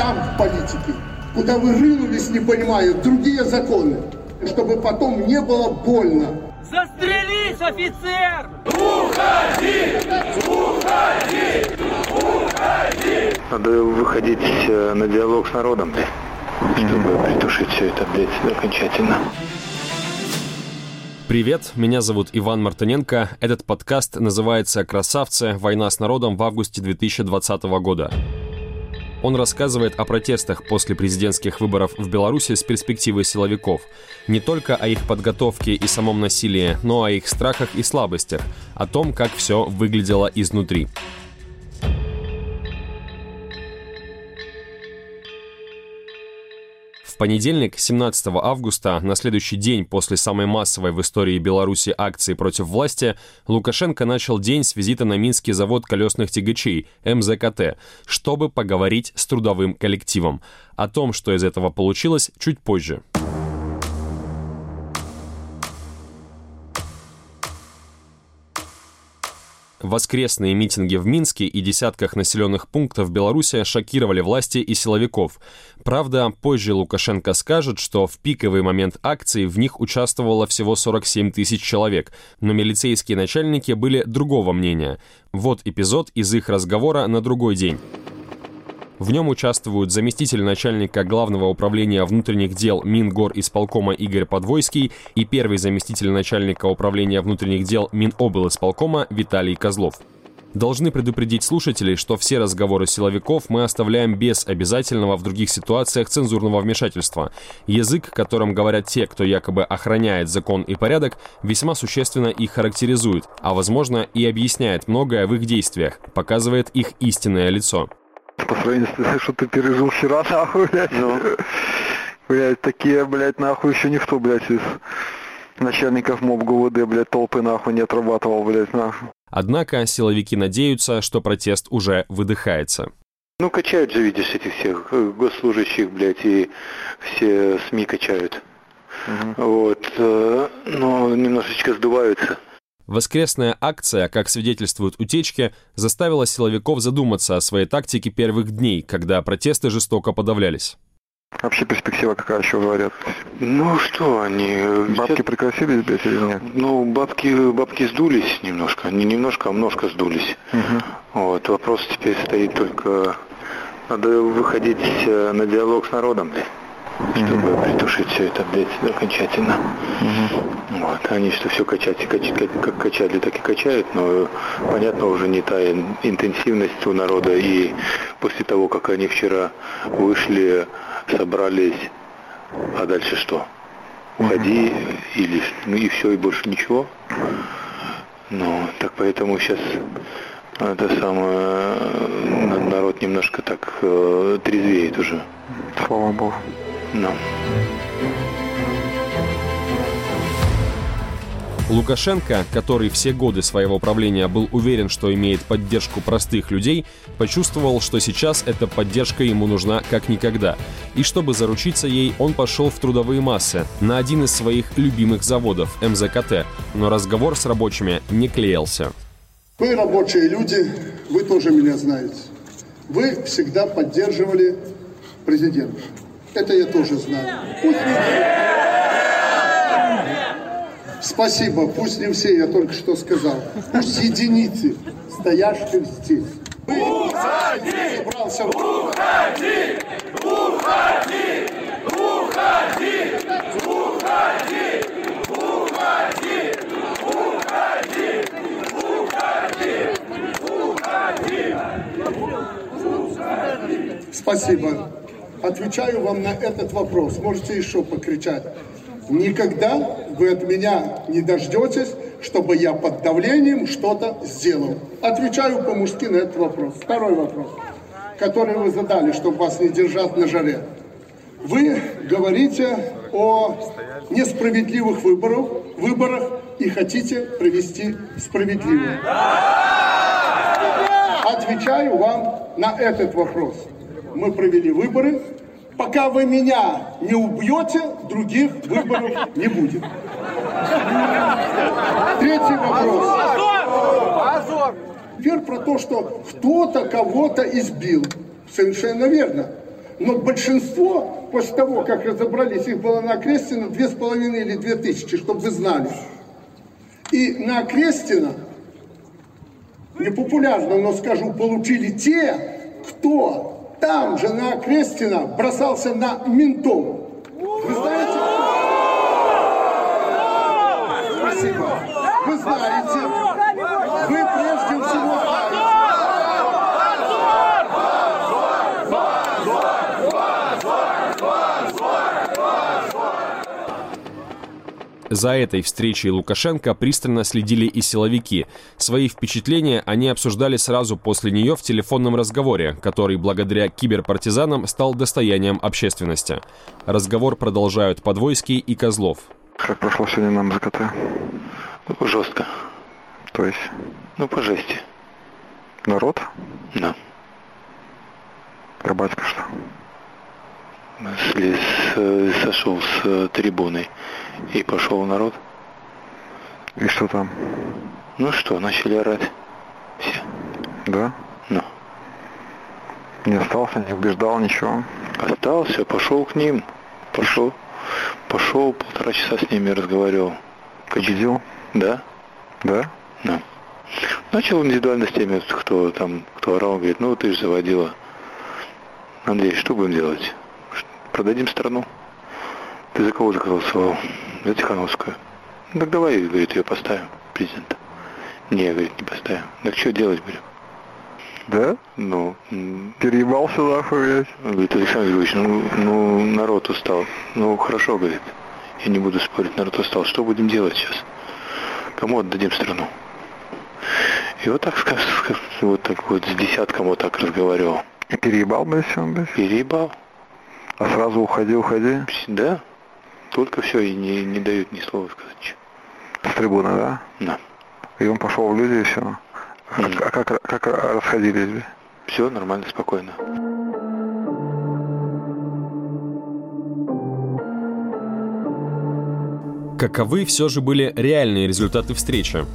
там, в политике, куда вы рынулись, не понимая, другие законы, чтобы потом не было больно. Застрелись, офицер! Уходи! Уходи! Уходи! Надо выходить э, на диалог с народом, чтобы притушить все это, блядь, окончательно. Привет, меня зовут Иван Мартыненко. Этот подкаст называется «Красавцы. Война с народом» в августе 2020 года. Он рассказывает о протестах после президентских выборов в Беларуси с перспективой силовиков. Не только о их подготовке и самом насилии, но о их страхах и слабостях, о том, как все выглядело изнутри. Понедельник, 17 августа, на следующий день после самой массовой в истории Беларуси акции против власти, Лукашенко начал день с визита на Минский завод колесных тягачей МЗКТ, чтобы поговорить с трудовым коллективом. О том, что из этого получилось, чуть позже. Воскресные митинги в Минске и десятках населенных пунктов Беларуси шокировали власти и силовиков. Правда, позже Лукашенко скажет, что в пиковый момент акции в них участвовало всего 47 тысяч человек, но милицейские начальники были другого мнения. Вот эпизод из их разговора на другой день. В нем участвуют заместитель начальника Главного управления внутренних дел Мингор исполкома Игорь Подвойский и первый заместитель начальника управления внутренних дел Минобл исполкома Виталий Козлов. Должны предупредить слушателей, что все разговоры силовиков мы оставляем без обязательного в других ситуациях цензурного вмешательства. Язык, которым говорят те, кто якобы охраняет закон и порядок, весьма существенно их характеризует, а возможно и объясняет многое в их действиях, показывает их истинное лицо по сравнению с тем, что ты пережил вчера, нахуй, блядь. Ну. Блядь, такие, блядь, нахуй еще никто, блядь, из начальников МОБ ГУВД, блядь, толпы, нахуй, не отрабатывал, блядь, нахуй. Однако силовики надеются, что протест уже выдыхается. Ну, качают же, видишь, этих всех э, госслужащих, блядь, и все СМИ качают. Угу. Вот, э, но немножечко сдуваются. Воскресная акция, как свидетельствуют утечки, заставила силовиков задуматься о своей тактике первых дней, когда протесты жестоко подавлялись. Вообще перспектива какая еще говорят? Ну что, они... Бабки прекратили блядь, или нет? Ну, бабки, бабки сдулись немножко. Не немножко, а немножко сдулись. Угу. Вот, вопрос теперь стоит только... Надо выходить э, на диалог с народом, блядь чтобы притушить все это, блядь, окончательно. Mm-hmm. Вот. Они что все качать, качать, как качали, так и качают, но понятно уже не та интенсивность у народа. И после того, как они вчера вышли, собрались, а дальше что? Уходи mm-hmm. или ну и все, и больше ничего. Ну, так поэтому сейчас это самое народ немножко так э, трезвеет уже. Слава Богу. No. Лукашенко, который все годы своего правления был уверен, что имеет поддержку простых людей, почувствовал, что сейчас эта поддержка ему нужна как никогда. И чтобы заручиться ей, он пошел в трудовые массы, на один из своих любимых заводов, МЗКТ. Но разговор с рабочими не клеился. Вы рабочие люди, вы тоже меня знаете. Вы всегда поддерживали президента. Это я тоже знаю. Пусть не... Спасибо, пусть не все, я только что сказал. Пусть единицы, стоящих здесь. Уходи! Собрался... Уходи! Уходи! Уходи! Уходи! Уходи! Уходи! Уходи! Спасибо отвечаю вам на этот вопрос. Можете еще покричать. Никогда вы от меня не дождетесь, чтобы я под давлением что-то сделал. Отвечаю по-мужски на этот вопрос. Второй вопрос, который вы задали, чтобы вас не держать на жаре. Вы говорите о несправедливых выборах, выборах и хотите провести справедливые. Отвечаю вам на этот вопрос мы провели выборы. Пока вы меня не убьете, других выборов не будет. Третий вопрос. Позор! Теперь про то, что кто-то кого-то избил. Совершенно верно. Но большинство, после того, как разобрались, их было на Окрестина две с половиной или две тысячи, чтобы вы знали. И на Окрестина, непопулярно, но скажу, получили те, кто там же на Окрестина бросался на ментов. Вы знаете, Спасибо. Вы знаете, вы прежде всего знаете. За этой встречей Лукашенко пристально следили и силовики. Свои впечатления они обсуждали сразу после нее в телефонном разговоре, который благодаря киберпартизанам стал достоянием общественности. Разговор продолжают Подвойский и Козлов. Как прошло сегодня нам ЗКТ? Ну, жестко. То есть Ну, по жести. народ? Да. А батька что? Слез, э, сошел с э, трибуны и пошел в народ. И что там? Ну что, начали орать. Все. Да? Ну. Не остался, не убеждал, ничего. Остался, пошел к ним. Пошел. Пошел, полтора часа с ними разговаривал. Победил? Да? Да? Да. Начал индивидуально с теми, кто там, кто орал, говорит, ну ты же заводила. Андрей, что будем делать? Продадим страну? Ты за кого голосовал? За Тихановскую. Ну, так давай, говорит, ее поставим, президента. Не, говорит, не поставим. Так что делать будем? Да? Ну, Переебался нахуй, блядь. говорит, Александр Григорьевич, ну, ну, народ устал. Ну, хорошо, говорит. Я не буду спорить, народ устал. Что будем делать сейчас? Кому отдадим страну? И вот так, вот так вот с десятком вот так разговаривал. И переебал, блядь, все, блядь. Переебал. А сразу уходи, уходи. Да. Только все и не, не дают ни слова сказать. С трибуны, да? Да. И он пошел в люди и все. А, а как, как расходились? Все нормально, спокойно. Каковы все же были реальные результаты встречи?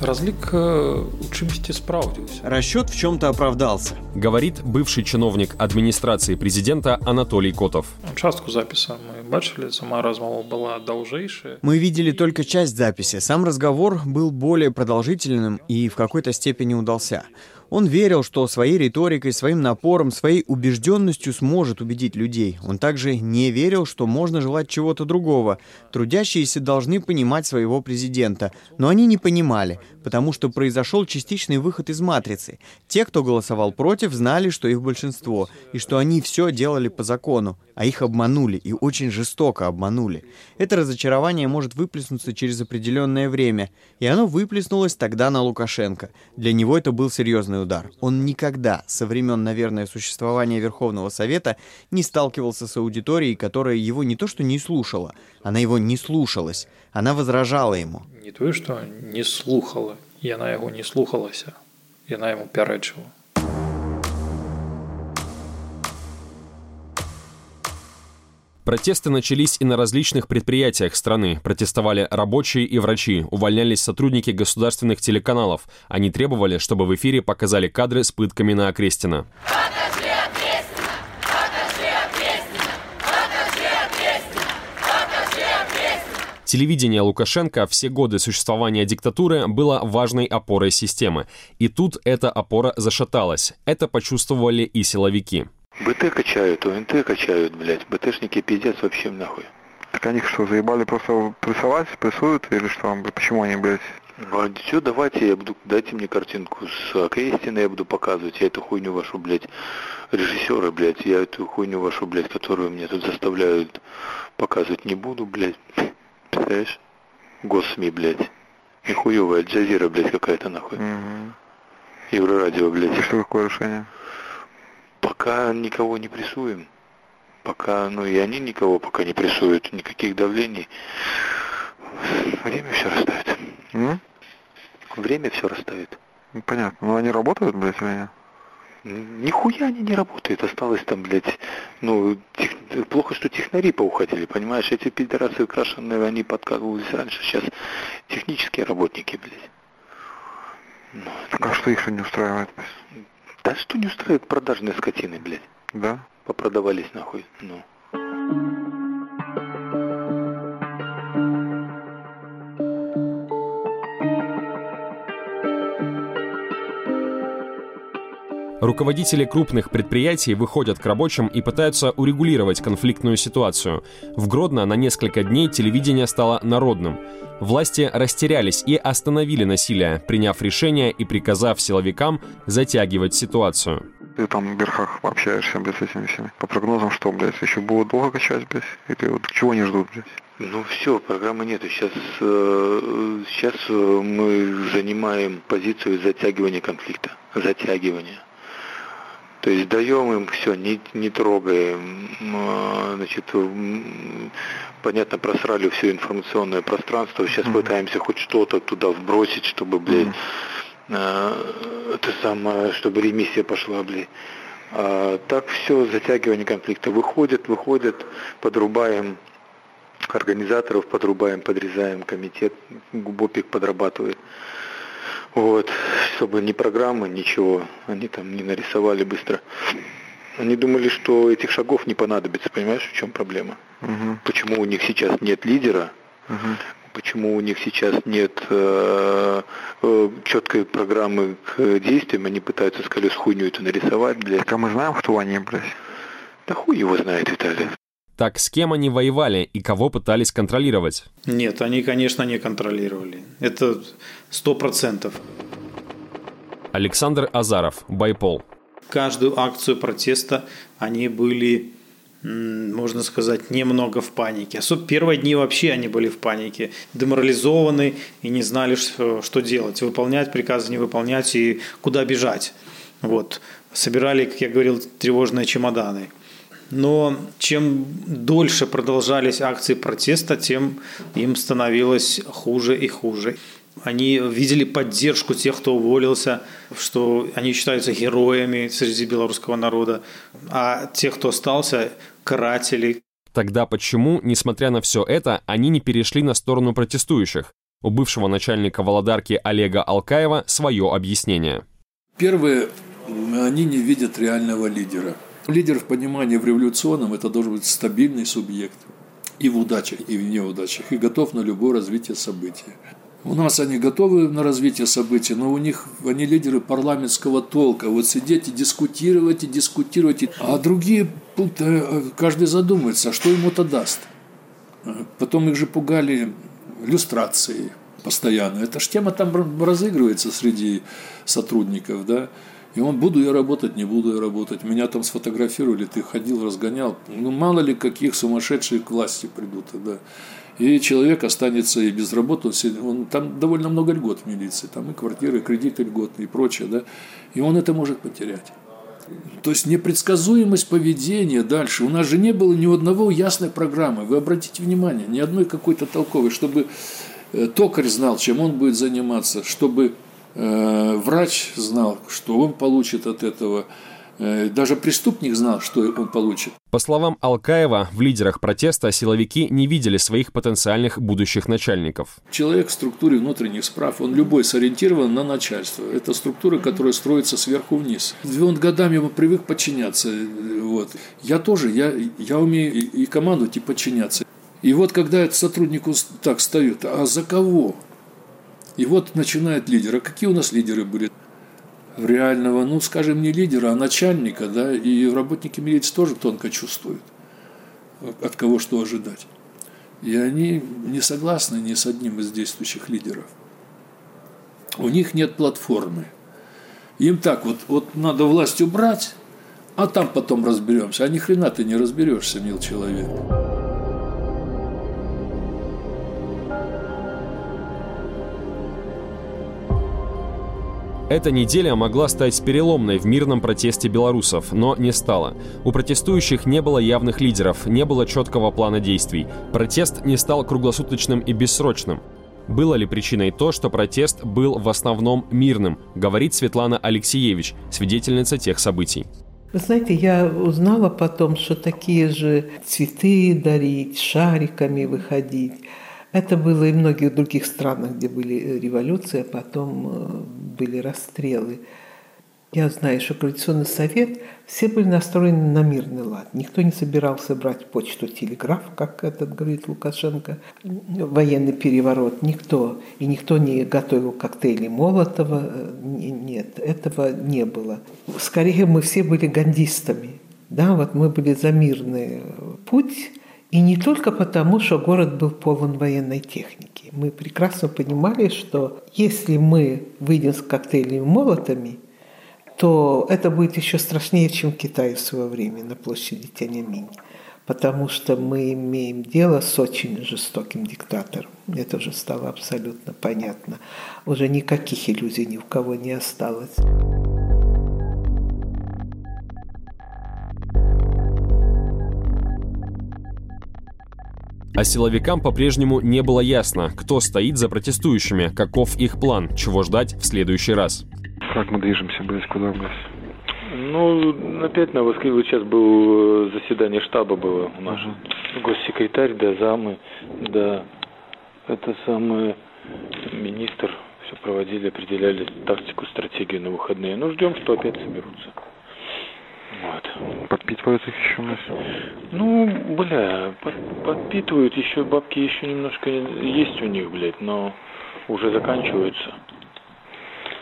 Разлік э, у чымсьці спраўдзіўся. Расчет в чем-то оправдался. Говорит бывший чиновник администрации президента Анатолий Котов. Частку запіса мы бачылі, сама размова была даўжэйшая. Мы видели только часть записи. Сам разговор был более продолжительным и в какой-то степени удался. Он верил, что своей риторикой, своим напором, своей убежденностью сможет убедить людей. Он также не верил, что можно желать чего-то другого. Трудящиеся должны понимать своего президента. Но они не понимали, потому что произошел частичный выход из матрицы. Те, кто голосовал против, знали, что их большинство, и что они все делали по закону, а их обманули, и очень жестоко обманули. Это разочарование может выплеснуться через определенное время, и оно выплеснулось тогда на Лукашенко. Для него это был серьезный удар. Он никогда со времен, наверное, существования Верховного Совета не сталкивался с аудиторией, которая его не то что не слушала, она его не слушалась, она возражала ему. Не тое, што не слухала, яна яго не слухалася. Яна яму пярэчыла. Протесты начались и на различных предприятиях страны. Протестовали рабочие и врачи, увольнялись сотрудники государственных телеканалов. Они требовали, чтобы в эфире показали кадры с пытками на Окрестина. Телевидение Лукашенко все годы существования диктатуры было важной опорой системы. И тут эта опора зашаталась. Это почувствовали и силовики. БТ качают, ОНТ качают, блядь. БТшники пиздец вообще нахуй. Так они что, заебали просто прессовать, прессуют или что? Почему они, блядь? А все, давайте, я буду, дайте мне картинку с Окрестина, я буду показывать. Я эту хуйню вашу, блядь, режиссеры, блядь, я эту хуйню вашу, блядь, которую мне тут заставляют показывать не буду, блядь. Представляешь? Госсми, блядь. Нихуевая Джазира, блядь, какая-то нахуй. Мгм. Еврорадио, блядь. И что такое решение? Пока никого не прессуем. Пока, ну и они никого пока не прессуют, никаких давлений. Время все расставит. М? Время все расставит. Ну, понятно. Но они работают, блядь, или нет? Нихуя они не работают, осталось там, блядь, ну, тех- плохо, что технари поуходили, понимаешь, эти пидорасы крашеные, они подкатывались раньше, сейчас технические работники, блядь. Ну, Так а что их не устраивает? да что не устраивает продажные скотины, блядь. Да? Попродавались нахуй, ну. Руководители крупных предприятий выходят к рабочим и пытаются урегулировать конфликтную ситуацию. В Гродно на несколько дней телевидение стало народным. Власти растерялись и остановили насилие, приняв решение и приказав силовикам затягивать ситуацию. Ты там в верхах общаешься, блядь, с этими всеми. По прогнозам что, блядь, еще будут долго качать, блядь? Или вот чего они ждут, блядь? Ну все, программы нету. Сейчас, э, сейчас э, мы занимаем позицию затягивания конфликта. Затягивания. То есть даем им все, не, не трогаем. А, значит, понятно, просрали все информационное пространство. Сейчас mm-hmm. пытаемся хоть что-то туда вбросить, чтобы, блядь, mm-hmm. это самое, чтобы ремиссия пошла, блядь. А, так все, затягивание конфликта. Выходит, выходит, подрубаем организаторов, подрубаем, подрезаем комитет, Губопик подрабатывает. Вот, чтобы ни программы, ничего, они там не нарисовали быстро. Они думали, что этих шагов не понадобится, понимаешь, в чем проблема? Угу. Почему у них сейчас нет лидера? Угу. Почему у них сейчас нет э, э, четкой программы к действиям? Они пытаются с колес хуйню эту нарисовать, блядь. Так а мы знаем, кто они, блядь? Да хуй его знает, Виталий. Так с кем они воевали и кого пытались контролировать? Нет, они, конечно, не контролировали. Это сто процентов. Александр Азаров, Байпол. Каждую акцию протеста они были, можно сказать, немного в панике. Особенно первые дни вообще они были в панике, деморализованы и не знали, что, делать. Выполнять приказы, не выполнять и куда бежать. Вот. Собирали, как я говорил, тревожные чемоданы. Но чем дольше продолжались акции протеста, тем им становилось хуже и хуже. Они видели поддержку тех, кто уволился, что они считаются героями среди белорусского народа, а тех, кто остался, каратели. Тогда почему, несмотря на все это, они не перешли на сторону протестующих? У бывшего начальника Володарки Олега Алкаева свое объяснение. Первое, они не видят реального лидера – Лидер в понимании в революционном – это должен быть стабильный субъект и в удачах, и в неудачах, и готов на любое развитие событий. У нас они готовы на развитие событий, но у них они лидеры парламентского толка. Вот сидеть и дискутировать, и дискутировать. А другие, э, каждый задумается, а что ему это даст. Потом их же пугали иллюстрацией постоянно. Эта же тема там разыгрывается среди сотрудников, да. И он, буду я работать, не буду я работать. Меня там сфотографировали, ты ходил, разгонял. Ну, мало ли, каких сумасшедшие к власти придут. Да. И человек останется и без работы. Он, он, там довольно много льгот в милиции. Там и квартиры, и кредиты льготные и прочее. Да. И он это может потерять. То есть непредсказуемость поведения дальше. У нас же не было ни одного ясной программы. Вы обратите внимание, ни одной какой-то толковой, чтобы э, токарь знал, чем он будет заниматься, чтобы врач знал, что он получит от этого. Э, даже преступник знал, что он получит. По словам Алкаева, в лидерах протеста силовики не видели своих потенциальных будущих начальников. Человек в структуре внутренних справ, он любой сориентирован на начальство. Это структура, которая строится сверху вниз. Он годами ему привык подчиняться. Вот. Я тоже, я, я умею и, и командовать, и подчиняться. И вот когда этот сотрудник так встает, а за кого? И вот начинает лидер. А какие у нас лидеры были? Реального, ну, скажем, не лидера, а начальника, да, и работники милиции тоже тонко чувствуют, от кого что ожидать. И они не согласны ни с одним из действующих лидеров. У них нет платформы. Им так вот, вот надо власть убрать, а там потом разберемся. А ни хрена ты не разберешься, мил человек. Эта неделя могла стать переломной в мирном протесте белорусов, но не стала. У протестующих не было явных лидеров, не было четкого плана действий. Протест не стал круглосуточным и бессрочным. Было ли причиной то, что протест был в основном мирным, говорит Светлана Алексеевич, свидетельница тех событий. Вы знаете, я узнала потом, что такие же цветы дарить, шариками выходить. Это было и в многих других странах, где были революции, а потом э, были расстрелы. я знаю, что Коалиционный совет, все были настроены на мирный лад. Никто не собирался брать почту, телеграф, как этот говорит Лукашенко, военный переворот. Никто. И никто не готовил коктейли Молотова. Нет, этого не было. Скорее, мы все были гандистами. Да, вот мы были за мирный путь, и не только потому, что город был полон военной техники. Мы прекрасно понимали, что если мы выйдем с коктейлями молотами, то это будет еще страшнее, чем Китай в свое время на площади Тяньаньминь. Потому что мы имеем дело с очень жестоким диктатором. Это уже стало абсолютно понятно. Уже никаких иллюзий ни у кого не осталось. А силовикам по-прежнему не было ясно, кто стоит за протестующими, каков их план, чего ждать в следующий раз. Как мы движемся, блядь, куда, блядь? Ну, опять на Воскресенье, вот сейчас было э, заседание штаба было у нас. Uh-huh. Госсекретарь, да, замы, да, это самый министр, все проводили, определяли тактику, стратегию на выходные. Ну, ждем, что опять соберутся. Вот. Подпитывают их еще нас? Ну, бля, под, подпитывают еще, бабки еще немножко есть у них, блядь, но уже заканчиваются.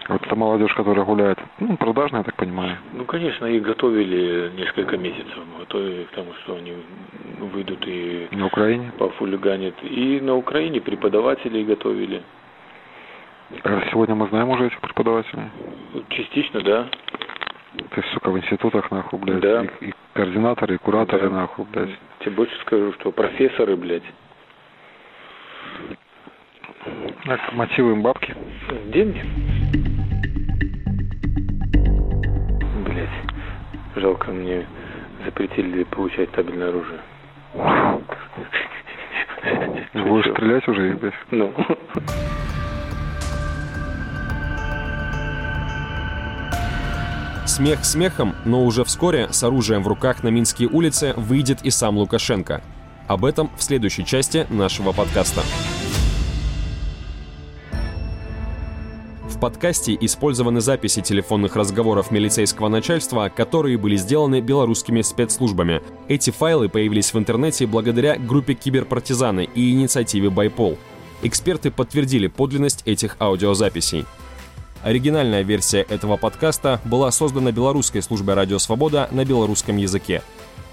Вот эта молодежь, которая гуляет, ну, продажная, я так понимаю. Ну, конечно, их готовили несколько месяцев. Готовили к тому, что они выйдут и... На Украине? Пофулиганят. И на Украине преподавателей готовили. А сегодня мы знаем уже этих преподавателей? Частично, да. Есть, сука, в институтах, нахуй, блядь, да. и, и координаторы, и кураторы, да. нахуй, блядь. Тебе больше скажу, что профессоры, блядь. Так, мотивы им бабки? Деньги. Блять, жалко мне запретили получать табельное оружие. Будешь стрелять уже, блядь? Ну. Смех смехом, но уже вскоре с оружием в руках на Минские улицы выйдет и сам Лукашенко. Об этом в следующей части нашего подкаста. В подкасте использованы записи телефонных разговоров милицейского начальства, которые были сделаны белорусскими спецслужбами. Эти файлы появились в интернете благодаря группе «Киберпартизаны» и инициативе «Байпол». Эксперты подтвердили подлинность этих аудиозаписей. Оригинальная версия этого подкаста была создана белорусской службой «Радио Свобода» на белорусском языке.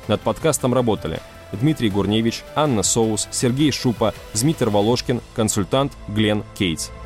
Над подкастом работали Дмитрий Гурневич, Анна Соус, Сергей Шупа, Змитер Волошкин, консультант Глен Кейтс –